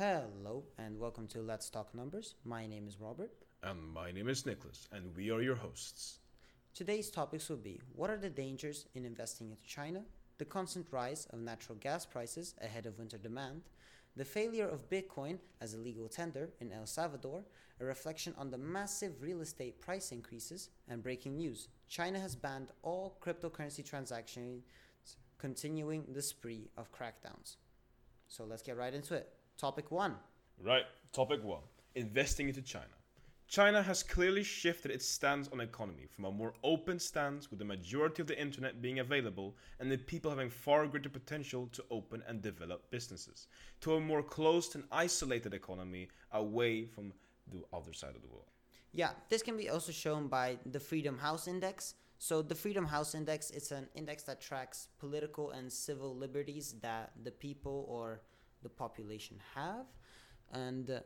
Hello and welcome to Let's Talk Numbers. My name is Robert. And my name is Nicholas, and we are your hosts. Today's topics will be what are the dangers in investing into China, the constant rise of natural gas prices ahead of winter demand, the failure of Bitcoin as a legal tender in El Salvador, a reflection on the massive real estate price increases, and breaking news China has banned all cryptocurrency transactions, continuing the spree of crackdowns. So let's get right into it. Topic one. Right, topic one investing into China. China has clearly shifted its stance on economy from a more open stance with the majority of the internet being available and the people having far greater potential to open and develop businesses to a more closed and isolated economy away from the other side of the world. Yeah, this can be also shown by the Freedom House Index. So the Freedom House Index is an index that tracks political and civil liberties that the people or the population have and uh,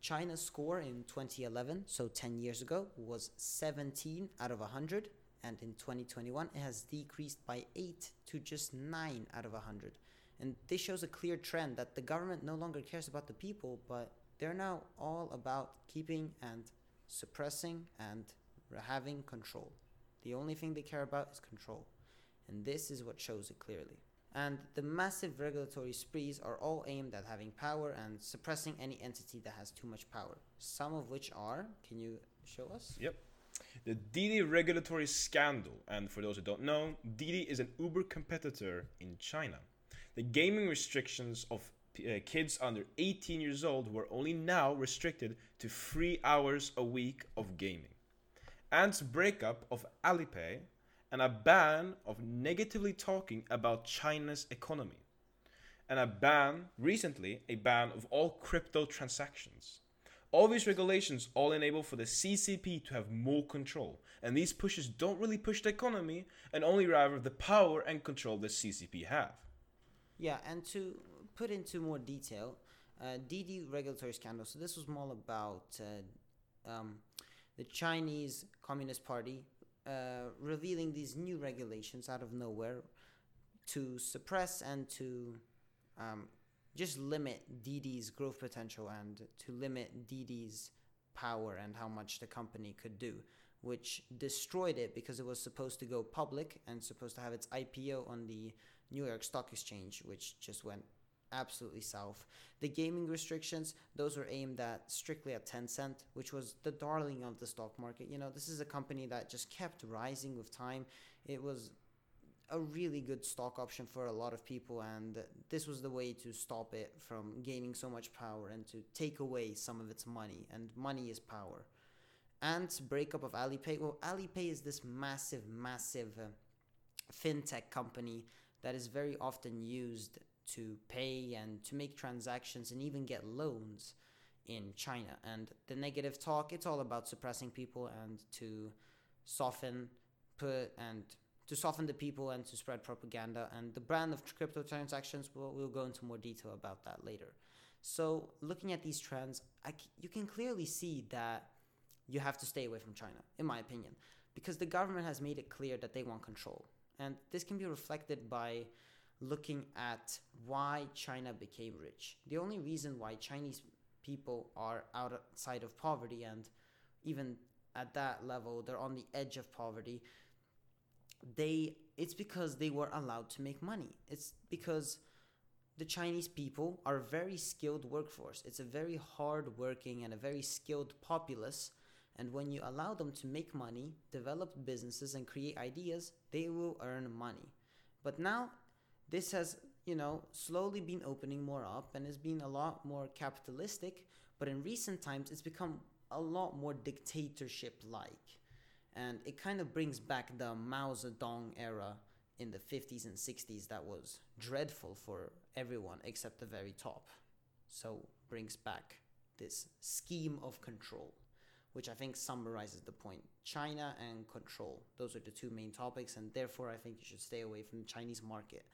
China's score in 2011, so 10 years ago, was 17 out of 100. And in 2021, it has decreased by 8 to just 9 out of 100. And this shows a clear trend that the government no longer cares about the people, but they're now all about keeping and suppressing and having control. The only thing they care about is control. And this is what shows it clearly and the massive regulatory sprees are all aimed at having power and suppressing any entity that has too much power. Some of which are, can you show us? Yep. The Didi regulatory scandal, and for those who don't know, Didi is an Uber competitor in China. The gaming restrictions of uh, kids under 18 years old were only now restricted to three hours a week of gaming. Ant's breakup of Alipay and a ban of negatively talking about China's economy, and a ban, recently, a ban of all crypto transactions. All these regulations all enable for the CCP to have more control, and these pushes don't really push the economy, and only rather the power and control the CCP have. Yeah, and to put into more detail, uh, Didi regulatory scandal. So this was more about uh, um, the Chinese Communist Party uh, revealing these new regulations out of nowhere to suppress and to um, just limit Didi's growth potential and to limit Didi's power and how much the company could do, which destroyed it because it was supposed to go public and supposed to have its IPO on the New York Stock Exchange, which just went absolutely south. The gaming restrictions, those were aimed at strictly at Tencent, which was the darling of the stock market. You know, this is a company that just kept rising with time. It was a really good stock option for a lot of people, and this was the way to stop it from gaining so much power and to take away some of its money. And money is power. And breakup of Alipay. Well, Alipay is this massive, massive uh, fintech company that is very often used to pay and to make transactions and even get loans in China. And the negative talk, it's all about suppressing people and to soften put and to soften the people and to spread propaganda. And the brand of crypto transactions, we'll, we'll go into more detail about that later. So, looking at these trends, I, you can clearly see that you have to stay away from China, in my opinion, because the government has made it clear that they want control. And this can be reflected by looking at why China became rich. The only reason why Chinese people are outside of poverty and even at that level they're on the edge of poverty they it's because they were allowed to make money. It's because the chinese people are a very skilled workforce. It's a very hard working and a very skilled populace. And when you allow them to make money develop businesses and create ideas they will earn money. But now this has you know slowly been opening more up and has been a lot more capitalistic but in recent times it's become a lot more dictatorship like and it kind of brings back the Mao Zedong era in the 50s and 60s that was dreadful for everyone except the very top so brings back this scheme of control which I think summarizes the point. China and control. Those are the two main topics, and therefore I think you should stay away from the Chinese market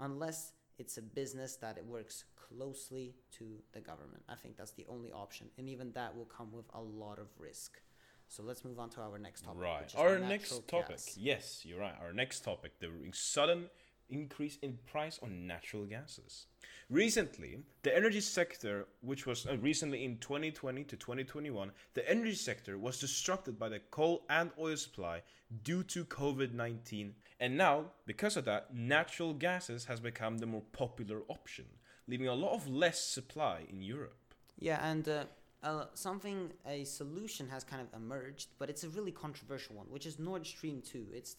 unless it's a business that it works closely to the government. I think that's the only option, and even that will come with a lot of risk. So let's move on to our next topic. Right. Our next topic. Gas. Yes, you're right. Our next topic: the sudden increase in price on natural gases. Recently, the energy sector, which was uh, recently in 2020 to 2021, the energy sector was disrupted by the coal and oil supply due to COVID 19. And now, because of that, natural gases has become the more popular option, leaving a lot of less supply in Europe. Yeah, and uh, uh, something, a solution has kind of emerged, but it's a really controversial one, which is Nord Stream 2. It's,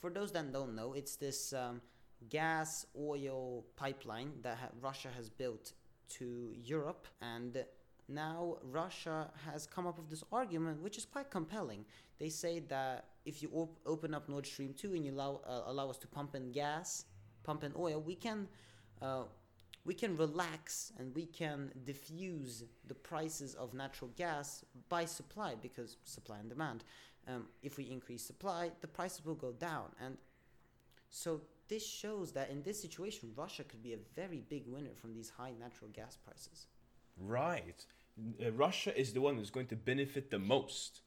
for those that don't know, it's this. Um, gas oil pipeline that ha- Russia has built to Europe and now Russia has come up with this argument which is quite compelling. They say that if you op- open up Nord Stream 2 and you allow uh, allow us to pump in gas, pump in oil, we can uh, we can relax and we can diffuse the prices of natural gas by supply because supply and demand. Um, if we increase supply, the prices will go down, and so this shows that in this situation, Russia could be a very big winner from these high natural gas prices. Right. Uh, Russia is the one who's going to benefit the most.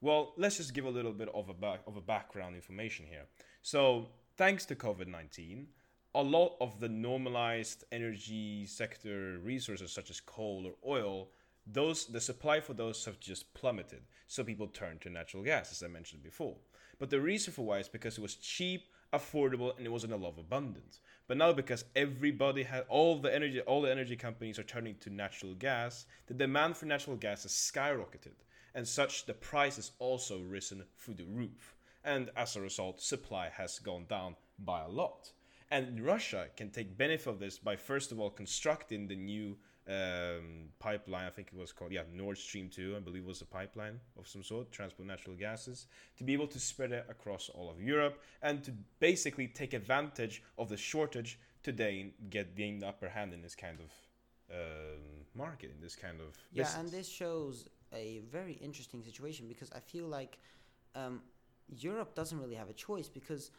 Well, let's just give a little bit of a back, of a background information here. So, thanks to COVID-19, a lot of the normalized energy sector resources such as coal or oil, those the supply for those have just plummeted. So people turn to natural gas as I mentioned before. But the reason for why is because it was cheap affordable and it wasn't a lot of abundance. But now because everybody had all the energy all the energy companies are turning to natural gas, the demand for natural gas has skyrocketed. And such the price has also risen through the roof. And as a result, supply has gone down by a lot. And Russia can take benefit of this by first of all constructing the new um, pipeline. I think it was called yeah Nord Stream two. I believe was a pipeline of some sort, transport natural gases, to be able to spread it across all of Europe and to basically take advantage of the shortage today and get gain the upper hand in this kind of um, market in this kind of yeah. Business. And this shows a very interesting situation because I feel like um, Europe doesn't really have a choice because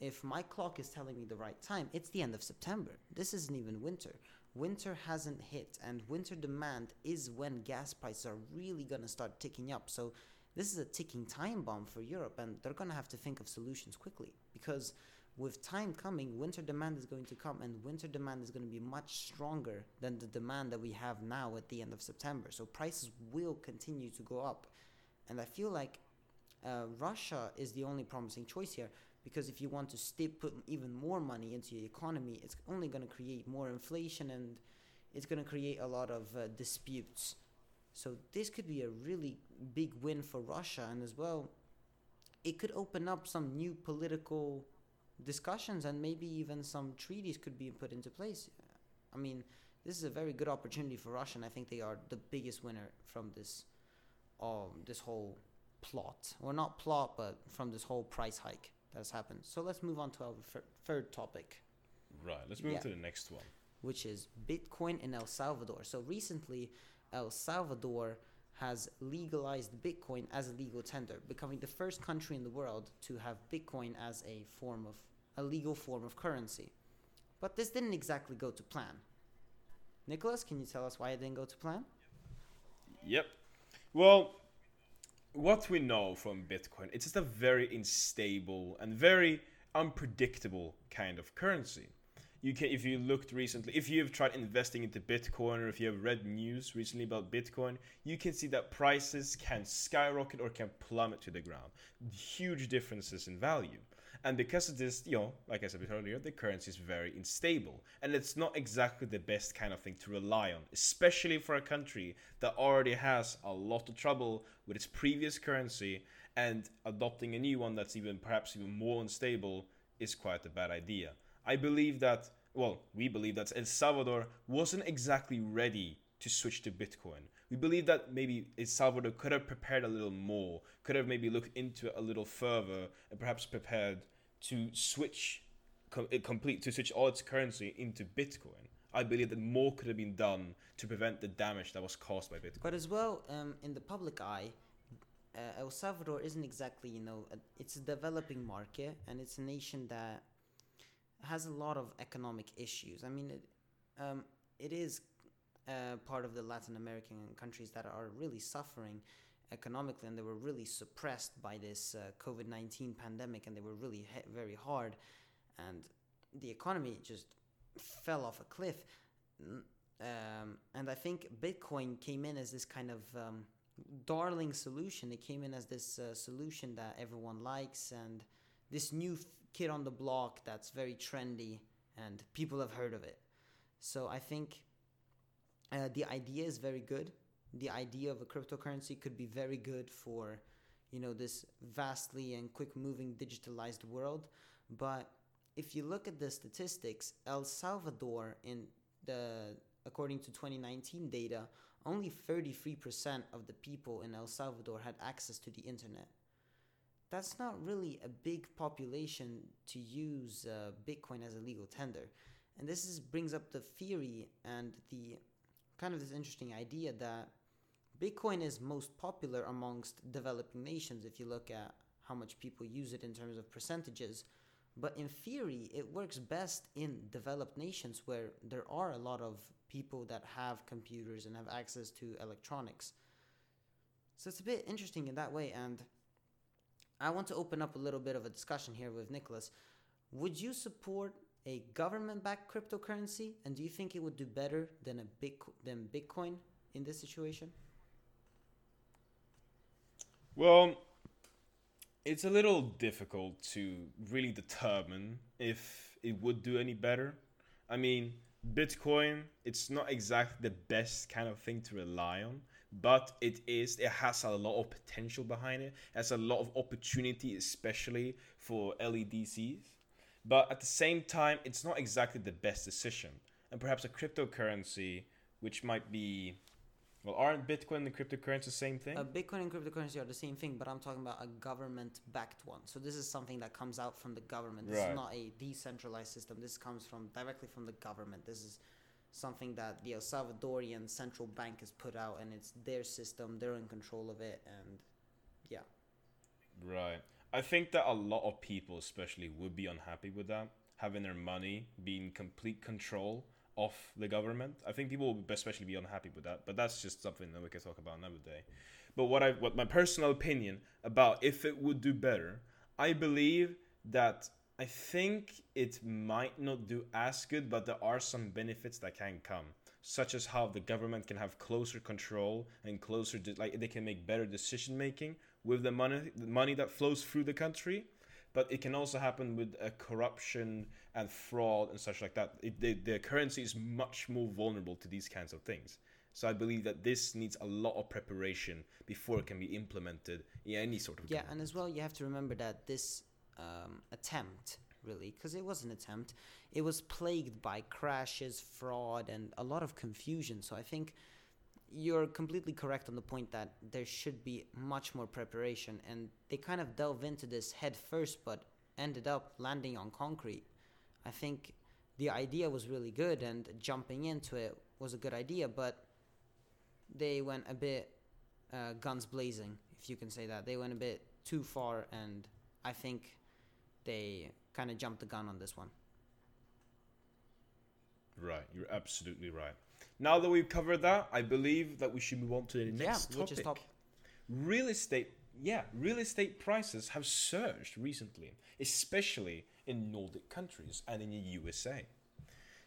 if my clock is telling me the right time, it's the end of September. This isn't even winter winter hasn't hit and winter demand is when gas prices are really going to start ticking up. So this is a ticking time bomb for Europe and they're going to have to think of solutions quickly because with time coming winter demand is going to come and winter demand is going to be much stronger than the demand that we have now at the end of September. So prices will continue to go up. And I feel like uh, Russia is the only promising choice here because if you want to put even more money into the economy, it's only going to create more inflation and it's going to create a lot of uh, disputes. So this could be a really big win for Russia, and as well, it could open up some new political discussions and maybe even some treaties could be put into place. I mean, this is a very good opportunity for Russia, and I think they are the biggest winner from this, um, this whole plot, or not plot, but from this whole price hike that has happened. So let's move on to our f- third topic. Right. Let's move yeah. to the next one, which is Bitcoin in El Salvador. So recently, El Salvador has legalized Bitcoin as a legal tender, becoming the first country in the world to have Bitcoin as a form of a legal form of currency. But this didn't exactly go to plan. Nicholas, can you tell us why it didn't go to plan? Yep. Well, what we know from Bitcoin, it's just a very unstable and very unpredictable kind of currency. You can, if you looked recently, if you have tried investing into Bitcoin or if you have read news recently about Bitcoin, you can see that prices can skyrocket or can plummet to the ground. Huge differences in value. And because of this, you know, like I said earlier, the currency is very unstable. And it's not exactly the best kind of thing to rely on, especially for a country that already has a lot of trouble with its previous currency and adopting a new one that's even perhaps even more unstable is quite a bad idea. I believe that, well, we believe that El Salvador wasn't exactly ready to switch to Bitcoin. We believe that maybe El Salvador could have prepared a little more, could have maybe looked into it a little further, and perhaps prepared to switch uh, complete to switch all its currency into Bitcoin. I believe that more could have been done to prevent the damage that was caused by Bitcoin. But as well, um, in the public eye, uh, El Salvador isn't exactly you know it's a developing market and it's a nation that has a lot of economic issues. I mean, it, um, it is uh, part of the Latin American countries that are really suffering economically and they were really suppressed by this uh, COVID 19 pandemic and they were really hit very hard. And the economy just fell off a cliff. Um, and I think Bitcoin came in as this kind of um, darling solution. It came in as this uh, solution that everyone likes and this new kid on the block that's very trendy and people have heard of it. So I think uh, the idea is very good. The idea of a cryptocurrency could be very good for, you know, this vastly and quick moving digitalized world. But if you look at the statistics, El Salvador in the according to 2019 data, only 33% of the people in El Salvador had access to the internet. That's not really a big population to use uh, Bitcoin as a legal tender. And this is, brings up the theory and the kind of this interesting idea that Bitcoin is most popular amongst developing nations if you look at how much people use it in terms of percentages. But in theory, it works best in developed nations where there are a lot of people that have computers and have access to electronics. So it's a bit interesting in that way. And I want to open up a little bit of a discussion here with Nicholas. Would you support a government-backed cryptocurrency, and do you think it would do better than a big than Bitcoin in this situation? Well, it's a little difficult to really determine if it would do any better. I mean, Bitcoin, it's not exactly the best kind of thing to rely on, but it is. It has a lot of potential behind it. it has a lot of opportunity, especially for LEDCs. But at the same time, it's not exactly the best decision. And perhaps a cryptocurrency, which might be well, aren't Bitcoin and cryptocurrency the same thing? Uh, Bitcoin and cryptocurrency are the same thing, but I'm talking about a government-backed one. So this is something that comes out from the government. This Right. is not a decentralized system. This comes from directly from the government. This is something that the El Salvadorian central bank has put out, and it's their system. They're in control of it, and yeah, Right. I think that a lot of people, especially, would be unhappy with that, having their money be in complete control of the government. I think people will especially be unhappy with that, but that's just something that we can talk about another day. But what I, what my personal opinion about if it would do better, I believe that I think it might not do as good, but there are some benefits that can come, such as how the government can have closer control and closer, de- like they can make better decision making with the money, the money that flows through the country. But it can also happen with uh, corruption and fraud and such like that. It, the, the currency is much more vulnerable to these kinds of things. So I believe that this needs a lot of preparation before it can be implemented in any sort of yeah, government. and as well, you have to remember that this um, attempt, really, because it was an attempt, it was plagued by crashes, fraud, and a lot of confusion. So I think you're completely correct on the point that there should be much more preparation, and they kind of delve into this head first, but ended up landing on concrete. I think the idea was really good, and jumping into it was a good idea, but they went a bit uh, guns blazing, if you can say that. They went a bit too far, and I think they kind of jumped the gun on this one. Right, you're absolutely right. Now that we've covered that, I believe that we should move on to the next yeah, topic. which is top. Real estate, yeah, real estate prices have surged recently, especially in Nordic countries and in the USA.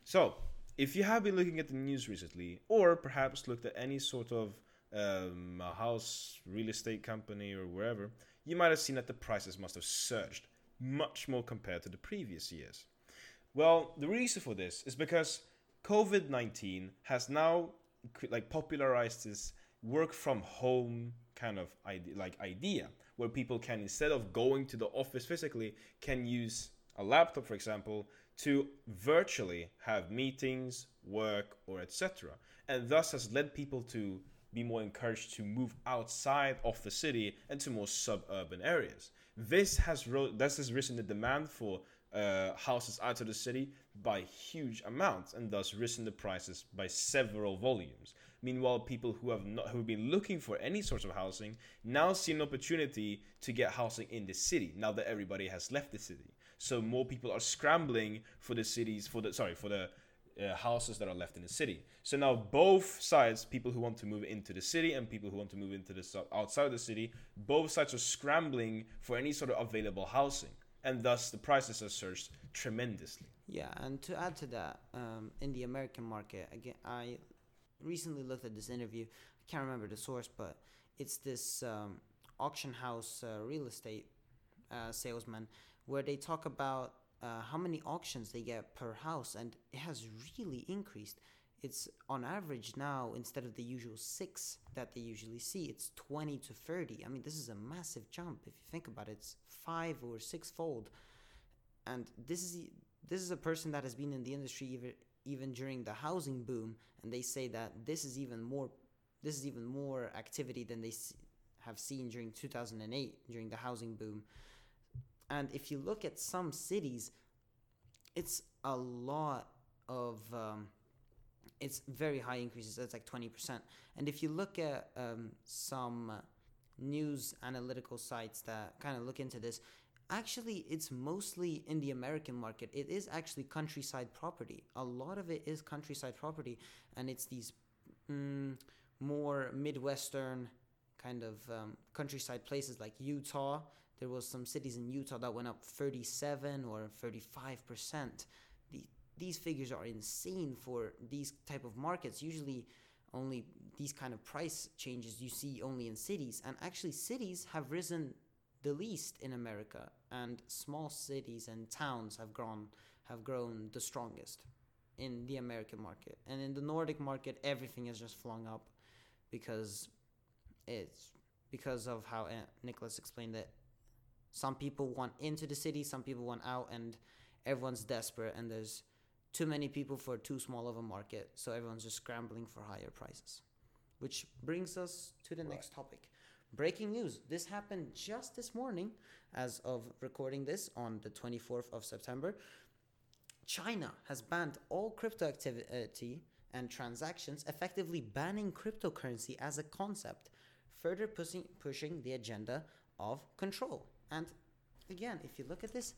So, if you have been looking at the news recently, or perhaps looked at any sort of um, a house, real estate company, or wherever, you might have seen that the prices must have surged much more compared to the previous years. Well, the reason for this is because COVID 19 has now like popularized this work from home kind of idea, like idea where people can instead of going to the office physically can use a laptop for example to virtually have meetings work or etc and thus has led people to be more encouraged to move outside of the city and to more suburban areas. This has ro- this has risen the demand for uh, houses out of the city by huge amounts and thus risen the prices by several volumes. Meanwhile, people who have not who have been looking for any sort of housing now see an opportunity to get housing in the city now that everybody has left the city. So more people are scrambling for the cities for the sorry for the uh, houses that are left in the city. So now both sides, people who want to move into the city and people who want to move into the outside of the city, both sides are scrambling for any sort of available housing, and thus the prices have surged tremendously. Yeah, and to add to that, um, in the American market, again, I recently looked at this interview. I can't remember the source, but it's this um, auction house uh, real estate uh, salesman where they talk about uh, how many auctions they get per house, and it has really increased. It's on average now instead of the usual six that they usually see, it's 20 to 30. I mean, this is a massive jump if you think about it. It's five or six fold, and this is this is a person that has been in the industry even even during the housing boom, and they say that this is even more this is even more activity than they have seen during 2008 during the housing boom. And if you look at some cities, it's a lot of um, it's very high increases. That's like 20%. And if you look at um, some news analytical sites that kind of look into this, actually it's mostly in the american market it is actually countryside property a lot of it is countryside property and it's these mm, more midwestern kind of um, countryside places like utah there was some cities in utah that went up 37 or 35 percent these figures are insane for these type of markets usually only these kind of price changes you see only in cities and actually cities have risen the least in America, and small cities and towns have grown have grown the strongest in the American market. And in the Nordic market, everything is just flung up because it's because of how uh, Nicholas explained that Some people want into the city, some people want out, and everyone's desperate. And there's too many people for too small of a market, so everyone's just scrambling for higher prices. Which brings us to the right. next topic. Breaking news. This happened just this morning, as of recording this on the 24th of September. China has banned all crypto activity and transactions, effectively banning cryptocurrency as a concept, further pushing, pushing the agenda of control. And again, if you look at this,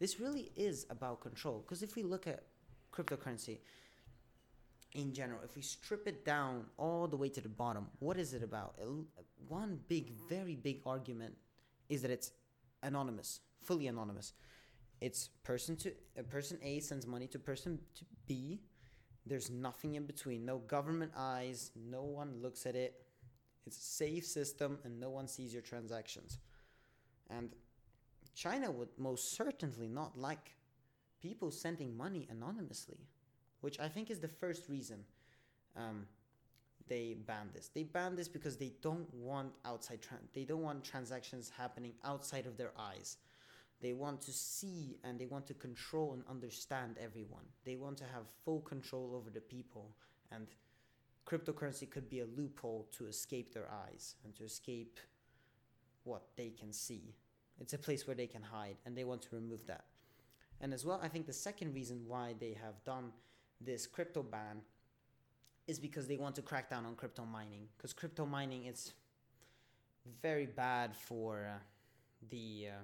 this really is about control. Because if we look at cryptocurrency, in general, if we strip it down all the way to the bottom, what is it about? One big, very big argument is that it's anonymous, fully anonymous. It's person to uh, person A sends money to person to B. There's nothing in between. No government eyes. No one looks at it. It's a safe system, and no one sees your transactions. And China would most certainly not like people sending money anonymously which I think is the first reason um, they banned this. They banned this because they don't want outside tra- they don't want transactions happening outside of their eyes. They want to see and they want to control and understand everyone. They want to have full control over the people and cryptocurrency could be a loophole to escape their eyes and to escape what they can see. It's a place where they can hide and they want to remove that. And as well, I think the second reason why they have done this crypto ban is because they want to crack down on crypto mining. Because crypto mining is very bad for uh, the uh,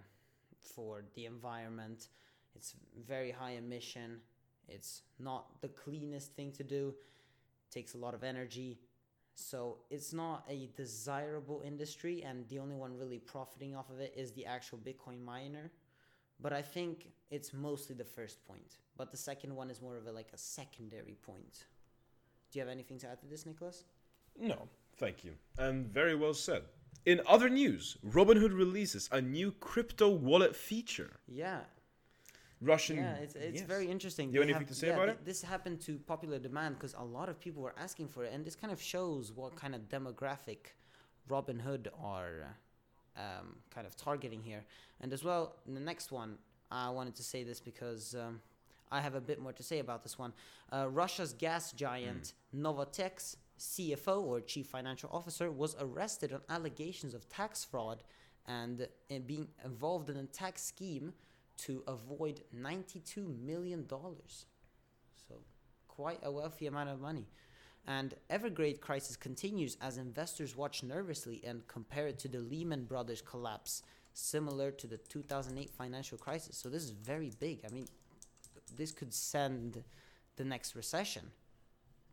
for the environment. It's very high emission. It's not the cleanest thing to do. It takes a lot of energy. So it's not a desirable industry and the only one really profiting off of it is the actual bitcoin miner but I think it's mostly the first point. But the second one is more of a like a secondary point. Do you have anything to add to this, Nicholas? No, thank you. And very well said. In other news, Robinhood releases a new crypto wallet feature. Yeah. Russian. Yeah, it's, it's yes. very interesting. Do you have anything to say yeah, about it? This happened to popular demand because a lot of people were asking for it, and this kind of shows what kind of demographic Robinhood are um, kind of targeting here. And as well, the next one, I wanted to say this because um, I have a bit more to say about this one. Uh, Russia's gas giant mm. Novatek's CFO or chief financial officer was arrested on allegations of tax fraud and, and uh, being involved in a tax scheme to avoid $92 million. So, quite a wealthy amount of money. And Evergrande crisis continues as investors watch nervously and compare it to the Lehman Brothers collapse, similar to the 2008 financial crisis. So this is very big. I mean, this could send the next recession.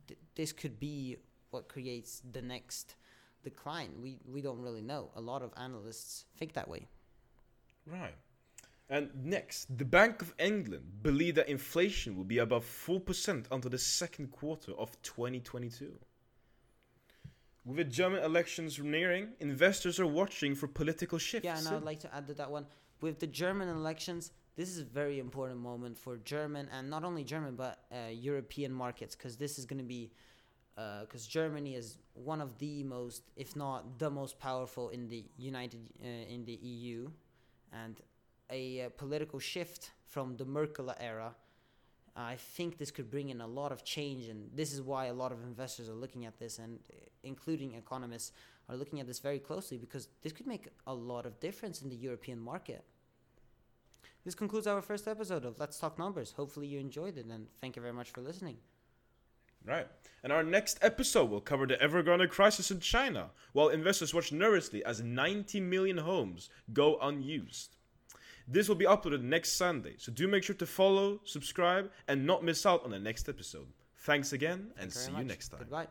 Th- this could be what creates the next decline. We we don't really know. A lot of analysts think that way. Right. And next, the Bank of England believe that inflation will be above 4% until the second quarter of 2022. With the German elections nearing, investors are watching for political shifts. Yeah, and I'd like to add to that one. With the German elections, this is a very important moment for German and not only German but uh, European markets because this is going to be because uh, Germany is one of the most, if not the most powerful in the United uh, in the EU, and a uh, political shift from the Merkel era. I think this could bring in a lot of change, and this is why a lot of investors are looking at this, and uh, including economists are looking at this very closely because this could make a lot of difference in the European market. This concludes our first episode of Let's Talk Numbers. Hopefully, you enjoyed it, and thank you very much for listening. Right. And our next episode will cover the Evergrande crisis in China, while investors watch nervously as 90 million homes go unused. This will be uploaded next Sunday, so do make sure to follow, subscribe, and not miss out on the next episode. Thanks again, and see you next time. Goodbye.